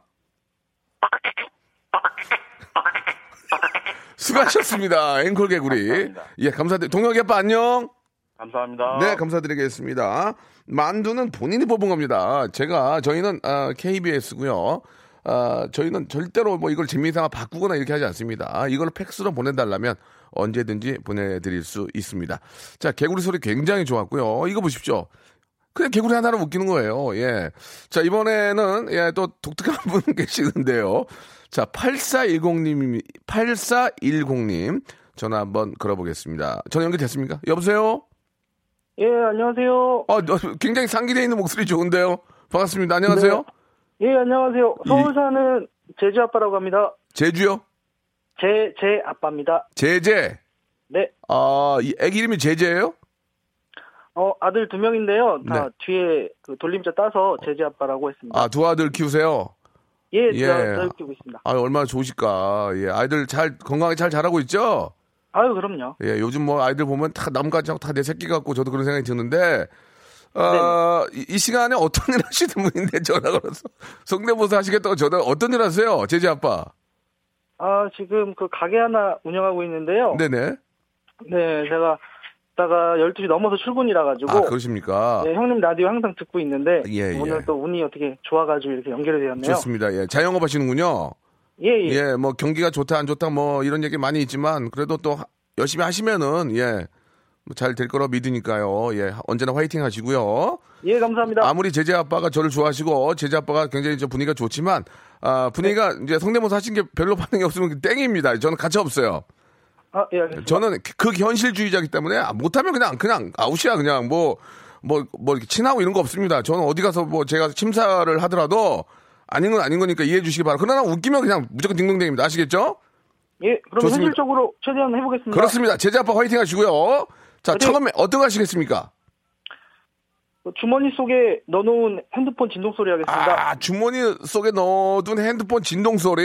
[SPEAKER 1] 수고하셨습니다. 앵콜 개구리.
[SPEAKER 7] 감사합니다.
[SPEAKER 1] 예, 감사드립니다. 동혁이 아빠 안녕.
[SPEAKER 7] 감사합니다.
[SPEAKER 1] 네, 감사드리겠습니다. 만두는 본인이 뽑은 겁니다. 제가, 저희는, 아, KBS고요 아, 저희는 절대로 뭐 이걸 재미삼아 바꾸거나 이렇게 하지 않습니다. 이걸 팩스로 보내달라면 언제든지 보내드릴 수 있습니다. 자, 개구리 소리 굉장히 좋았고요. 이거 보십시오. 그냥 개구리 하나로 웃기는 거예요. 예. 자, 이번에는, 예, 또 독특한 분 계시는데요. 자, 8410님, 8410님. 전화 한번 걸어보겠습니다. 전화 연결됐습니까? 여보세요?
[SPEAKER 8] 예, 안녕하세요.
[SPEAKER 1] 어, 너 굉장히 상기되어 있는 목소리 좋은데요. 반갑습니다. 안녕하세요.
[SPEAKER 8] 예, 안녕하세요. 서울 사는 제주 아빠라고 합니다.
[SPEAKER 1] 제주요?
[SPEAKER 8] 제, 제 아빠입니다.
[SPEAKER 1] 제제.
[SPEAKER 8] 네.
[SPEAKER 1] 아, 이 애기 이름이 제제예요?
[SPEAKER 8] 어, 아들 두 명인데요. 다
[SPEAKER 1] 네.
[SPEAKER 8] 뒤에 그 돌림자 따서 제제 아빠라고 했습니다.
[SPEAKER 1] 아, 두 아들 키우세요?
[SPEAKER 8] 예,
[SPEAKER 1] 예.
[SPEAKER 8] 제가 잘 키우고 있습니다.
[SPEAKER 1] 아, 얼마나 좋으실까. 예, 아이들 잘, 건강하게 잘 자라고 있죠?
[SPEAKER 8] 아유, 그럼요.
[SPEAKER 1] 예, 요즘 뭐 아이들 보면 다 남같이 하고 다 내 새끼 같고 저도 그런 생각이 드는데, 어, 이, 이 시간에 어떤 일 하시는 분인데 전화 걸어서 성대모사 하시겠다고 전화 어떤 일 하세요? 제제 아빠.
[SPEAKER 8] 아, 지금 그 가게 하나 운영하고 있는데요.
[SPEAKER 1] 네네.
[SPEAKER 8] 네, 제가 이따가 12시 넘어서 출근이라 가지고
[SPEAKER 1] 아, 그러십니까?
[SPEAKER 8] 네, 형님 라디오 항상 듣고 있는데
[SPEAKER 1] 예, 예.
[SPEAKER 8] 오늘 또 운이 어떻게 좋아 가지고 이렇게 연결이 되었네요.
[SPEAKER 1] 좋습니다. 예, 자영업 하시는군요.
[SPEAKER 8] 예, 예.
[SPEAKER 1] 예, 뭐 경기가 좋다 안 좋다 뭐 이런 얘기 많이 있지만 그래도 또 하- 열심히 하시면은 예. 잘 될 거라 믿으니까요. 예, 언제나 화이팅 하시고요.
[SPEAKER 8] 예, 감사합니다.
[SPEAKER 1] 아무리 제재 아빠가 저를 좋아하시고 제재 아빠가 굉장히 저 분위기가 좋지만 아, 분위기가 이제 성대모사 하신 게 별로 반응이 없으면 땡입니다. 저는 가치 없어요.
[SPEAKER 8] 아, 예, 알겠습니다.
[SPEAKER 1] 저는 극현실주의자기 때문에 아, 못하면 그냥 그냥 아웃이야 그냥 뭐 뭐 뭐 이렇게 친하고 이런 거 없습니다. 저는 어디 가서 뭐 제가 심사를 하더라도 아닌 건 아닌 거니까 이해해 주시기 바랍니다. 그러나 웃기면 그냥 무조건 딩동댕입니다. 아시겠죠?
[SPEAKER 8] 예, 그럼
[SPEAKER 1] 좋습니다.
[SPEAKER 8] 현실적으로 최대한 해보겠습니다.
[SPEAKER 1] 그렇습니다. 제재 아빠 화이팅 하시고요. 자,
[SPEAKER 8] 화이팅!
[SPEAKER 1] 처음에 어떤 거 하시겠습니까?
[SPEAKER 8] 주머니 속에 넣어놓은 핸드폰 진동 소리 하겠습니다.
[SPEAKER 1] 아, 주머니 속에 넣어둔 핸드폰 진동 소리.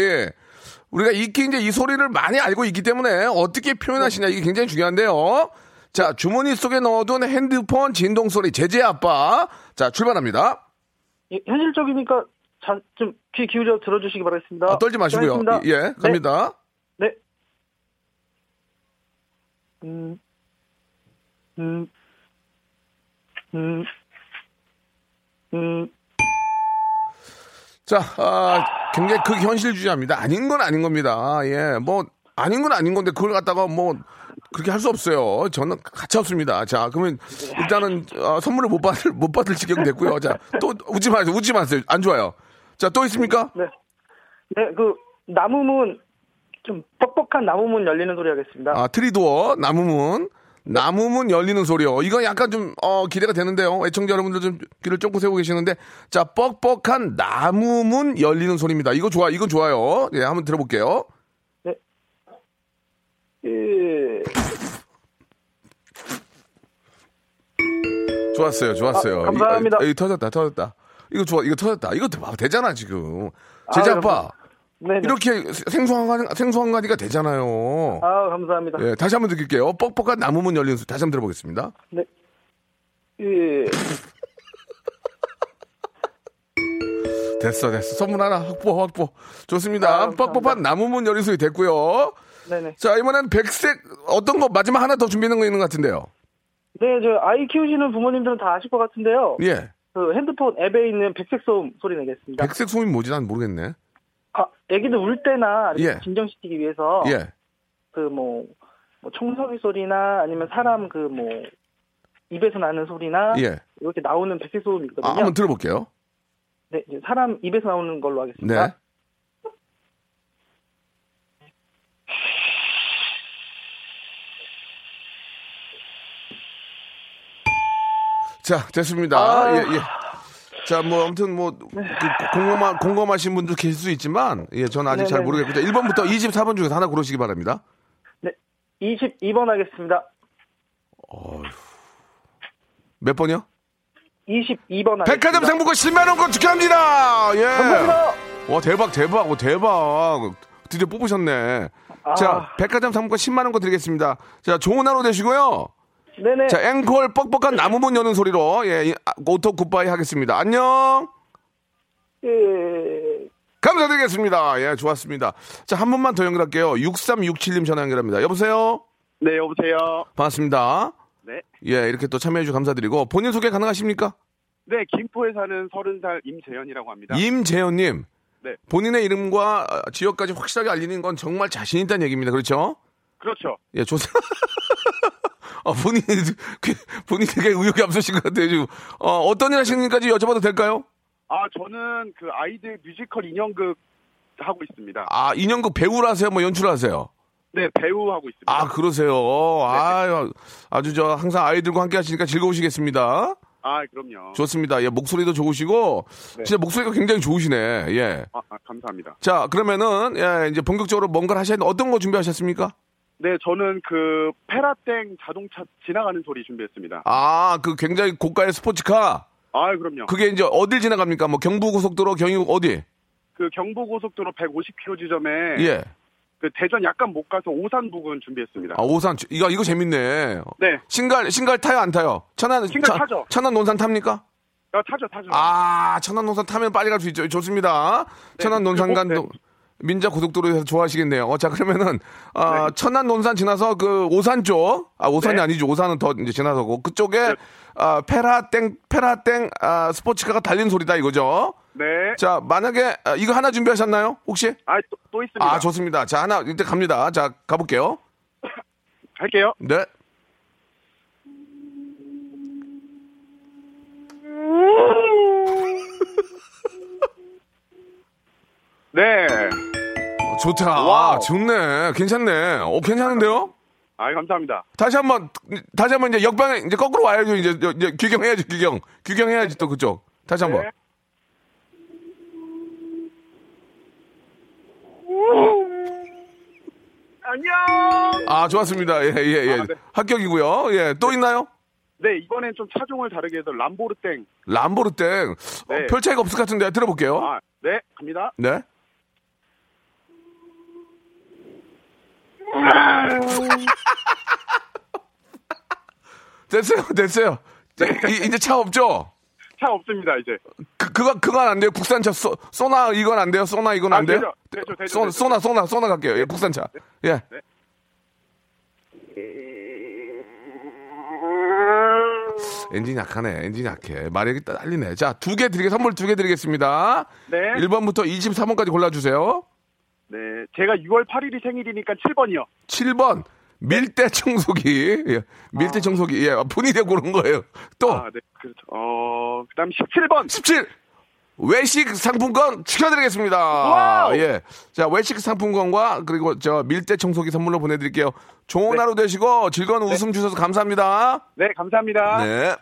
[SPEAKER 1] 우리가 익히 이제 이 소리를 많이 알고 있기 때문에 어떻게 표현하시냐 이게 굉장히 중요한데요. 자, 주머니 속에 넣어둔 핸드폰 진동 소리 제재 아빠. 자, 출발합니다.
[SPEAKER 8] 예, 현실적이니까 자, 좀귀 기울여 들어주시기 바라겠습니다.
[SPEAKER 1] 아, 떨지 마시고요.
[SPEAKER 8] 하겠습니다.
[SPEAKER 1] 예, 갑니다.
[SPEAKER 8] 네. 네. 음, 음, 음, 음,
[SPEAKER 1] 자, 아, 굉장히 극현실주의자입니다. 아닌 건 아닌 겁니다. 예, 뭐, 아닌 건 아닌 건데, 그걸 갖다가 뭐, 그렇게 할 수 없어요. 저는 가차 없습니다. 자, 그러면 일단은 어, 선물을 못 받을 못 받을 지경 됐고요. 자, 또 웃지 마세요. 웃지 마세요. 안 좋아요. 자, 또 있습니까?
[SPEAKER 8] 네. 네, 그 나무문 좀 뻑뻑한 나무문 열리는 소리 하겠습니다.
[SPEAKER 1] 아, 트리도어, 나무문. 나무문 열리는 소리요. 이거 약간 좀, 어, 기대가 되는데요. 애청자 여러분들 좀 귀를 쫑긋 세우고 계시는데. 자, 뻑뻑한 나무문 열리는 소리입니다. 이거 좋아, 이거 좋아요. 예, 한번 들어볼게요.
[SPEAKER 8] 예.
[SPEAKER 1] 좋았어요, 좋았어요.
[SPEAKER 8] 아, 감사합니다.
[SPEAKER 1] 이거, 이거 터졌다, 터졌다. 이거 좋아, 이거 터졌다. 이거 봐봐, 되잖아, 지금.
[SPEAKER 8] 아,
[SPEAKER 1] 아빠.
[SPEAKER 8] 네. 네.
[SPEAKER 1] 이렇게 생소한, 가- 생소한 가지가 되잖아요.
[SPEAKER 8] 아, 감사합니다.
[SPEAKER 1] 예, 다시 한번 드릴게요. 뻑뻑한 나무문 열리는 소리. 다시 한번 들어보겠습니다.
[SPEAKER 8] 네. 예.
[SPEAKER 1] 됐어, 됐어. 선물 하나 확보, 확보. 좋습니다.
[SPEAKER 8] 아.
[SPEAKER 1] 뻑뻑한 나무문 열린 소리 됐고요.
[SPEAKER 8] 네네.
[SPEAKER 1] 자, 이번엔 백색, 어떤 거, 마지막 하나 더 준비하는 거 있는 것 같은데요.
[SPEAKER 8] 네, 저 아이 키우시는 부모님들은 다 아실 것 같은데요.
[SPEAKER 1] 예.
[SPEAKER 8] 그 핸드폰 앱에 있는 백색 소음 소리 내겠습니다.
[SPEAKER 1] 백색 소음이 뭐지? 난 모르겠네.
[SPEAKER 8] 아, 애기들 울 때나
[SPEAKER 1] 예.
[SPEAKER 8] 진정시키기 위해서
[SPEAKER 1] 예.
[SPEAKER 8] 그뭐 청소기 소리나 아니면 사람 그 뭐 입에서 나는 소리나
[SPEAKER 1] 예.
[SPEAKER 8] 이렇게 나오는 백색 소음이 있거든요.
[SPEAKER 1] 아, 한번 들어볼게요.
[SPEAKER 8] 네, 사람 입에서 나오는 걸로 하겠습니다.
[SPEAKER 1] 네. 자, 됐습니다.
[SPEAKER 8] 아.
[SPEAKER 1] 예, 예. 자, 뭐, 아무튼 뭐, 그, 공감하, 공감하신 분도 계실 수 있지만, 예, 저는 아직 잘
[SPEAKER 8] 네네네.
[SPEAKER 1] 모르겠고, 자, 1번부터 24번 중에서 하나 고르시기 바랍니다.
[SPEAKER 8] 네, 22번 하겠습니다.
[SPEAKER 1] 몇 번이요?
[SPEAKER 8] 22번 하겠습니다.
[SPEAKER 1] 백화점 상품권 10만 원권 축하합니다! 예.
[SPEAKER 8] 감사합니다.
[SPEAKER 1] 와, 대박, 대박, 오, 대박. 드디어 뽑으셨네.
[SPEAKER 8] 아.
[SPEAKER 1] 자, 백화점 상품권 10만 원권 드리겠습니다. 자, 좋은 하루 되시고요.
[SPEAKER 8] 네네.
[SPEAKER 1] 자, 앵콜 뻑뻑한 나무문 여는 소리로, 예, 이- 아, 오토 굿바이 하겠습니다. 안녕!
[SPEAKER 8] 예.
[SPEAKER 1] 감사드리겠습니다. 예, 좋았습니다. 자, 한 분만 더 연결할게요. 6367님 전화 연결합니다. 여보세요?
[SPEAKER 7] 네, 여보세요.
[SPEAKER 1] 반갑습니다.
[SPEAKER 7] 네.
[SPEAKER 1] 예, 이렇게 또 참여해 주셔서 감사드리고, 본인 소개 가능하십니까?
[SPEAKER 7] 네, 김포에 사는 30살 임재현이라고 합니다.
[SPEAKER 1] 임재현 님.
[SPEAKER 7] 네.
[SPEAKER 1] 본인의 이름과 어, 지역까지 확실하게 알리는 건 정말 자신 있다는 얘기입니다. 그렇죠?
[SPEAKER 7] 그렇죠.
[SPEAKER 1] 예, 좋습니다. 어, 본인이, 그, 본인이 되게 의욕이 앞서신 것 같아요. 지금. 어, 어떤 일 하시는지까지 여쭤봐도 될까요?
[SPEAKER 7] 아, 저는 그 아이들 뮤지컬 인형극 하고 있습니다.
[SPEAKER 1] 아, 인형극 배우를 하세요? 뭐 연출을 하세요?
[SPEAKER 7] 네, 배우 하고 있습니다.
[SPEAKER 1] 아, 그러세요. 아, 아주 저 항상 아이들과 함께 하시니까 즐거우시겠습니다.
[SPEAKER 7] 아, 그럼요.
[SPEAKER 1] 좋습니다. 예, 목소리도 좋으시고,
[SPEAKER 7] 네.
[SPEAKER 1] 진짜 목소리가 굉장히 좋으시네. 예.
[SPEAKER 7] 아, 아, 감사합니다.
[SPEAKER 1] 자, 그러면은, 예, 이제 본격적으로 뭔가를 하셔야 되는데 어떤 거 준비하셨습니까?
[SPEAKER 7] 네, 저는 그 페라땡 자동차 지나가는 소리 준비했습니다.
[SPEAKER 1] 아, 그 굉장히 고가의 스포츠카.
[SPEAKER 7] 아, 그럼요.
[SPEAKER 1] 그게 이제 어딜 지나갑니까? 뭐 경부고속도로, 경유 어디?
[SPEAKER 7] 그 경부고속도로 150km 지점에
[SPEAKER 1] 예.
[SPEAKER 7] 그 대전 약간 못 가서 오산 부근 준비했습니다.
[SPEAKER 1] 아, 오산. 이거, 이거 재밌네.
[SPEAKER 7] 네,
[SPEAKER 1] 신갈, 신갈 타요, 안 타요? 천안,
[SPEAKER 7] 신갈
[SPEAKER 1] 천-
[SPEAKER 7] 타죠.
[SPEAKER 1] 천안 논산 탑니까?
[SPEAKER 7] 아, 타죠, 타죠.
[SPEAKER 1] 아, 천안 논산 타면 빨리 갈 수 있죠. 좋습니다. 천안 논산 간도
[SPEAKER 7] 네.
[SPEAKER 1] 민자 고속도로에서 좋아하시겠네요. 어, 자, 그러면은, 아,
[SPEAKER 7] 네.
[SPEAKER 1] 천안 논산 지나서 그 오산 쪽, 아, 오산이
[SPEAKER 7] 네.
[SPEAKER 1] 아니죠. 오산은 더 이제 지나서고, 그쪽에,
[SPEAKER 7] 네.
[SPEAKER 1] 아, 페라땡, 페라땡, 아, 스포츠카가 달린 소리다 이거죠.
[SPEAKER 7] 네.
[SPEAKER 1] 자, 만약에, 아, 이거 하나 준비하셨나요? 혹시?
[SPEAKER 7] 아, 또, 또 있습니다.
[SPEAKER 1] 아, 좋습니다. 자, 하나, 이제 갑니다. 자, 가볼게요.
[SPEAKER 7] 할게요.
[SPEAKER 1] 네.
[SPEAKER 7] 네.
[SPEAKER 1] 좋다.
[SPEAKER 7] 와우.
[SPEAKER 1] 아, 좋네. 괜찮네. 어, 괜찮은데요?
[SPEAKER 7] 아, 감사합니다.
[SPEAKER 1] 다시 한 번, 다시 한번 이제 역방에 이제 거꾸로 와야죠. 이제, 이제 규경해야지, 규경. 규경해야지 또 그쪽. 다시 한 번.
[SPEAKER 7] 네. 안녕.
[SPEAKER 1] 아, 좋았습니다. 예, 예, 예.
[SPEAKER 7] 아, 네.
[SPEAKER 1] 합격이고요. 예, 또 있나요?
[SPEAKER 7] 네, 이번엔 좀 차종을 다르게 해서 람보르땡.
[SPEAKER 1] 람보르땡. 어,
[SPEAKER 7] 네.
[SPEAKER 1] 별 차이가 없을 것 같은데 들어볼게요.
[SPEAKER 7] 아, 네, 갑니다.
[SPEAKER 1] 네. 됐어요, 됐어요. 이, 이제 차 없죠?
[SPEAKER 7] 차 없습니다, 이제.
[SPEAKER 1] 그, 그거, 그건 안 돼요. 국산차, 쏘, 쏘나 이건 안 돼요. 쏘나 이건 안
[SPEAKER 7] 아,
[SPEAKER 1] 돼요.
[SPEAKER 7] 되죠. 되죠, 되죠,
[SPEAKER 1] 쏘,
[SPEAKER 7] 되죠.
[SPEAKER 1] 쏘나, 쏘나, 쏘나 갈게요. 예, 국산차. 예. 엔진 약하네. 엔진 약해. 마력이 딸리네. 자, 두 개 드리게, 선물 두 개 드리겠습니다.
[SPEAKER 7] 네.
[SPEAKER 1] 1번부터 24번까지 골라주세요.
[SPEAKER 7] 네, 제가 6월 8일이 생일이니까 7번이요.
[SPEAKER 1] 7번, 밀대 청소기. 예. 밀대 청소기. 예. 본인이 고른 거예요. 또
[SPEAKER 9] 아, 네, 그렇죠. 어, 그 다음 17번.
[SPEAKER 1] 17. 외식 상품권 축하드리겠습니다.
[SPEAKER 9] 와우!
[SPEAKER 1] 예. 자, 외식 상품권과 그리고 저 밀대 청소기 선물로 보내 드릴게요. 좋은
[SPEAKER 9] 네.
[SPEAKER 1] 하루 되시고 즐거운 웃음 주셔서 감사합니다.
[SPEAKER 9] 네, 감사합니다.
[SPEAKER 1] 네.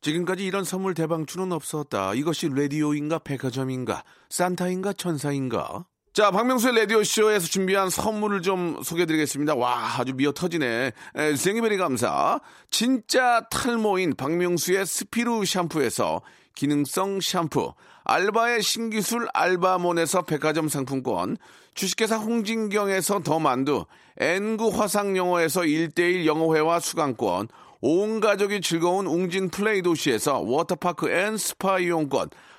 [SPEAKER 1] 지금까지 이런 선물 대방출은 없었다. 이것이 라디오인가 백화점인가 산타인가 천사인가? 자, 박명수의 라디오쇼에서 준비한 선물을 좀 소개해드리겠습니다. 와, 아주 미어 터지네. 에, 생이베리 감사. 진짜 탈모인 박명수의 스피루 샴푸에서 기능성 샴푸. 알바의 신기술 알바몬에서 백화점 상품권. 주식회사 홍진경에서 더 만두. N구 화상영어에서 1대1 영어회화 수강권. 온 가족이 즐거운 웅진 플레이 도시에서 워터파크 and 스파 이용권.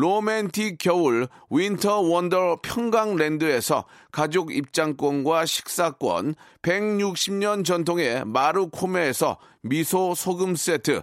[SPEAKER 1] 로맨틱 겨울 윈터 원더 평강랜드에서 가족 입장권과 식사권, 160년 전통의 마루코메에서 미소 소금 세트,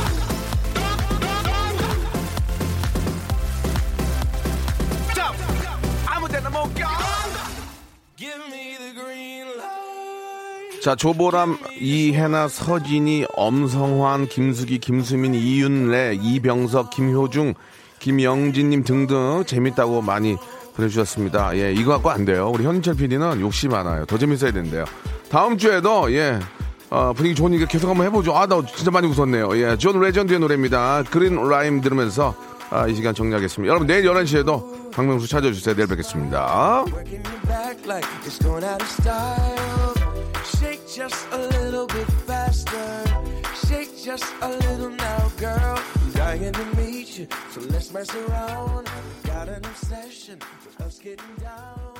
[SPEAKER 1] 자, 조보람, 이혜나, 서진이, 엄성환, 김수기, 김수민, 이윤래, 이병석, 김효중, 김영진님 등등 재밌다고 많이 보내주셨습니다. 예, 이거 갖고 안 돼요. 우리 현철 PD는 욕심 많아요. 더 재밌어야 된대요. 다음 주에도, 예, 어, 분위기 좋으니까 계속 한번 해보죠. 아, 나 진짜 많이 웃었네요. 예, 존 레전드의 노래입니다. Green Light 들으면서 아, 이 시간 정리하겠습니다. 여러분, 내일 11시에도 박명수 찾아주세요. 내일 뵙겠습니다.
[SPEAKER 10] Shake just a little bit faster. Shake just a little now, girl. I'm dying to meet you, so let's mess around. Got an obsession with us getting down.